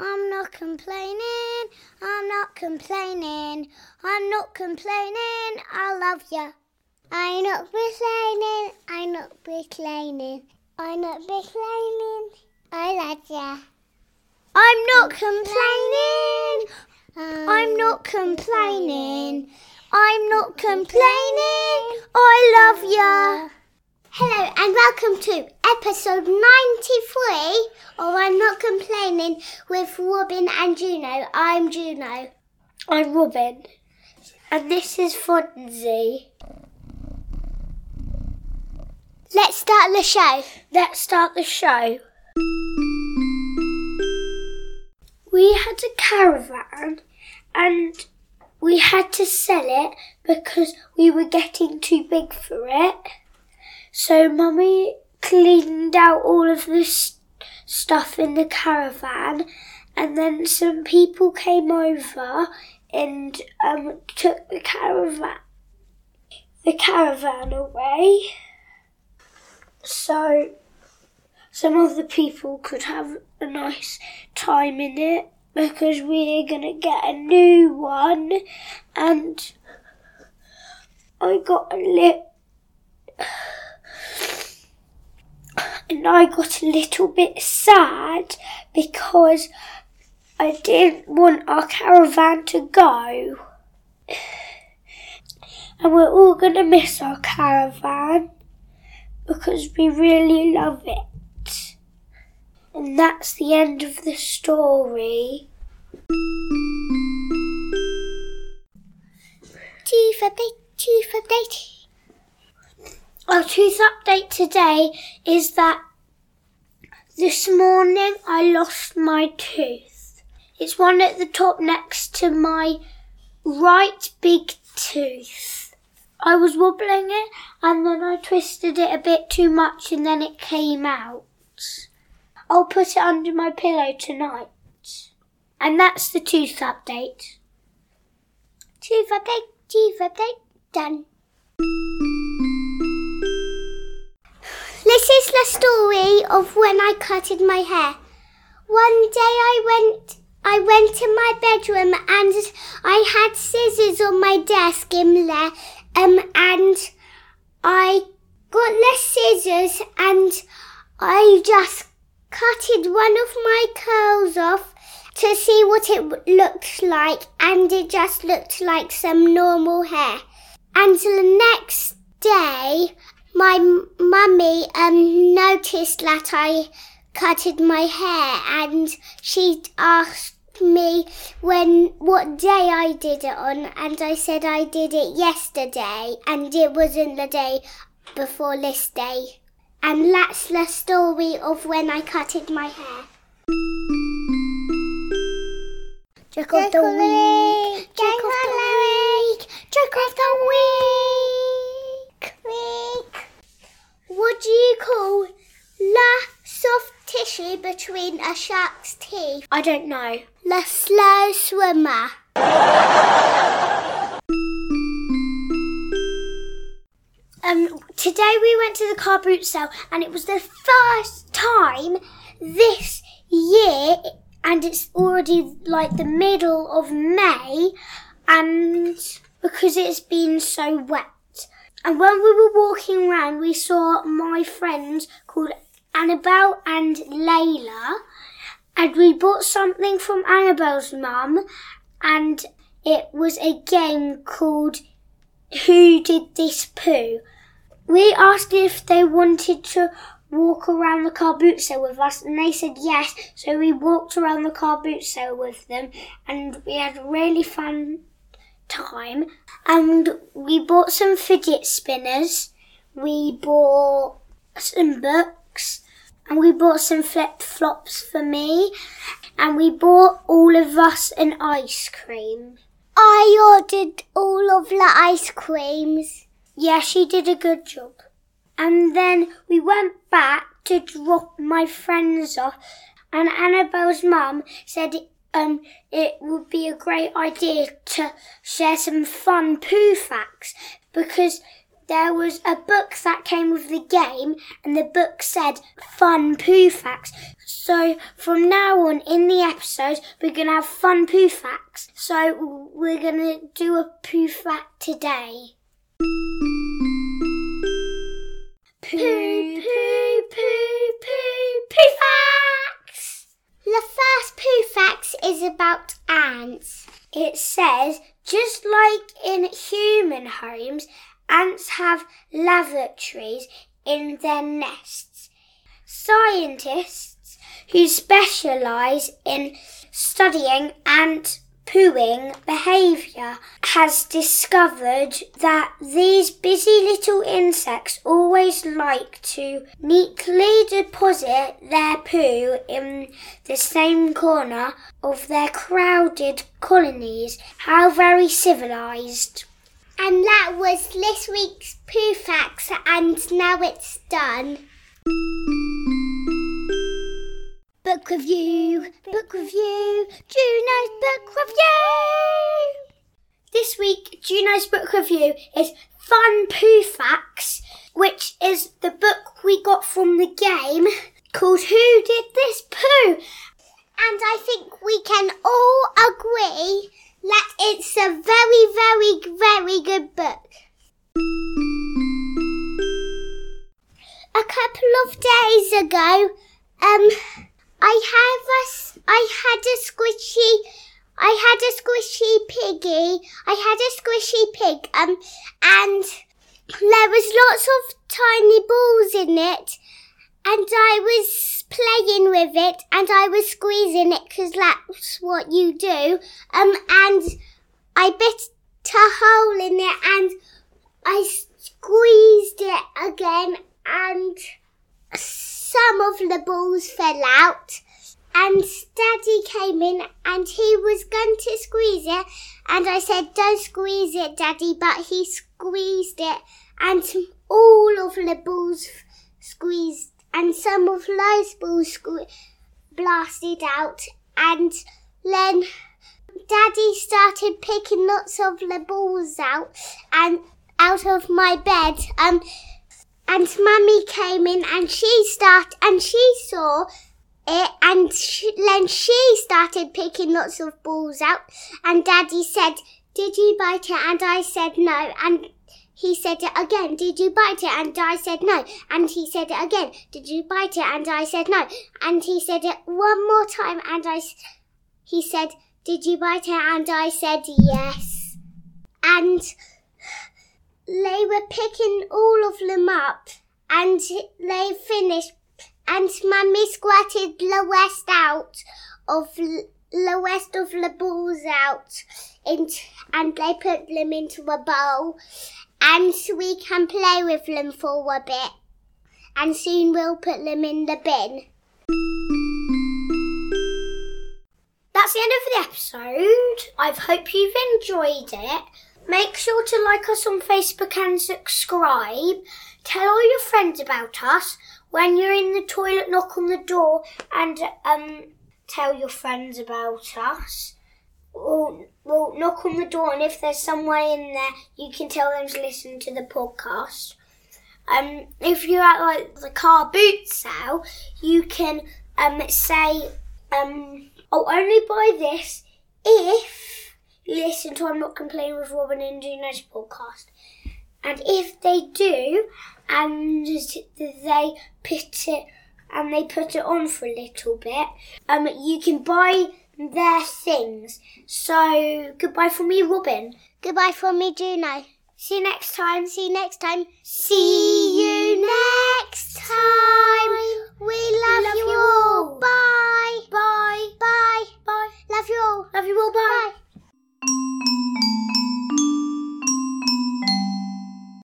I'm not complaining, I'm not complaining, I'm not complaining, I love ya. I'm not complaining, I'm not complaining, I'm not complaining, I love ya. I'm not complaining, I'm not complaining, I'm not complaining, I love ya. Hello and welcome to episode 93 of I'm Not Complaining with Robin and Juno. I'm Juno. I'm Robin, and this is Fonzie. Let's start the show. Let's start the show. We had a caravan and we had to sell it because we were getting too big for it. So Mummy cleaned out all of the stuff in the caravan, and then some people came over and um, took the caravan the caravan away. So some of the people could have a nice time in it because we're gonna get a new one, and I got a lit and I got a little bit sad because I didn't want our caravan to go. And we're all going to miss our caravan because we really love it. And that's the end of the story. Chief update, chief update. Our tooth update today is that this morning I lost my tooth. It's one at the top next to my right big tooth. I was wobbling it and then I twisted it a bit too much and then it came out. I'll put it under my pillow tonight. And that's the tooth update. Chief update, chief update, done. This is the story of when I cutted my hair. One day I went I went to my bedroom and I had scissors on my desk in there um and I got the scissors and I just cutted one of my curls off to see what it looked like and it just looked like some normal hair. And the next day my mummy um noticed that I cutted my hair and she asked me when what day I did it on and I said I did it yesterday and it wasn't the day before this day. And that's the story of when I cutted my hair. Trick of the week, trick of the week, trick of the week. Week. What do you call the soft tissue between a shark's teeth? I don't know. The slow swimmer. Um, today we went to the car boot sale, and it was the first time this year, and it's already like the middle of May, and because it's been so wet. And when we were walking around, we saw my friends called Annabelle and Layla, and we bought something from Annabelle's mum, and it was a game called Who Did This Poo? We asked if they wanted to walk around the car boot sale with us, and they said yes. So we walked around the car boot sale with them, and we had really fun time. And we bought some fidget spinners. We bought some books, and we bought some flip flops for me, and we bought all of us an ice cream. I ordered all of the ice creams. Yeah, she did a good job. And then we went back to drop my friends off, and Annabelle's mum said um, it would be a great idea to share some fun poo facts because there was a book that came with the game, and the book said fun poo facts. So from now on in the episodes, we're gonna have fun poo facts. So we're gonna do a poo fact today. Poo, poo, poo, poo, poo facts! The first poo fact is about ants. It says, just like in human homes, ants have lavatories in their nests. Scientists who specialise in studying ant pooing behaviour has discovered that these busy little insects always like to neatly deposit their poo in the same corner of their crowded colonies. How very civilised. And that was this week's poo facts, and now it's done. Book review, book review, Juno's book review. This week, Juno's book review is Fun Poo Facts, which is the book we got from the game called Who Did This Poo? And I think we can all agree that it's a very, very, very good book. A couple of days ago, um, I have a, I had a squishy, I had a squishy piggy. I had a squishy pig, um, and there was lots of tiny balls in it, and I was playing with it, and I was squeezing it because that's what you do. Um, and I bit a hole in it, and I squeezed it again, and some of the balls fell out. And Daddy came in and he was going to squeeze it. And I said, Don't squeeze it, Daddy. But he squeezed it. And all of the balls squeezed. And some of those balls sque- blasted out. And then Daddy started picking lots of the balls out and out of my bed. Um, and Mummy came in and she started and she saw it and sh- then she started picking lots of balls out and Daddy said, "Did you bite it?" And I said no. And he said it again. Did you bite it? And I said no. And he said it again. Did you bite it? And I said no. And he said it one more time. And I, he said, "Did you bite it?" And I said yes. And they were picking all of them up and they finished and mummy squirted the rest out of the rest of the balls out into, and they put them into a bowl and we can play with them for a bit and soon we'll put them in the bin. That's the end of the episode. I hope you've enjoyed it. Make sure to like us on Facebook and subscribe. Tell all your friends about us. When you're in the toilet, knock on the door and um, tell your friends about us. Or, well, knock on the door, and if there's someone in there, you can tell them to listen to the podcast. Um, if you're at like the car boot sale, you can um say um, I'll only buy this if listen to I'm Not Complaining with Robin and Juno's podcast. And if they do, and they put it and they put it on for a little bit, um, you can buy their things. So goodbye from me, Robin. Goodbye from me, Juno. See you next time. See you next time. See you next time. We love, Love you you all. all. Bye. Bye. Bye. Bye. Love you all. Love you all. Bye. Bye. Thank you.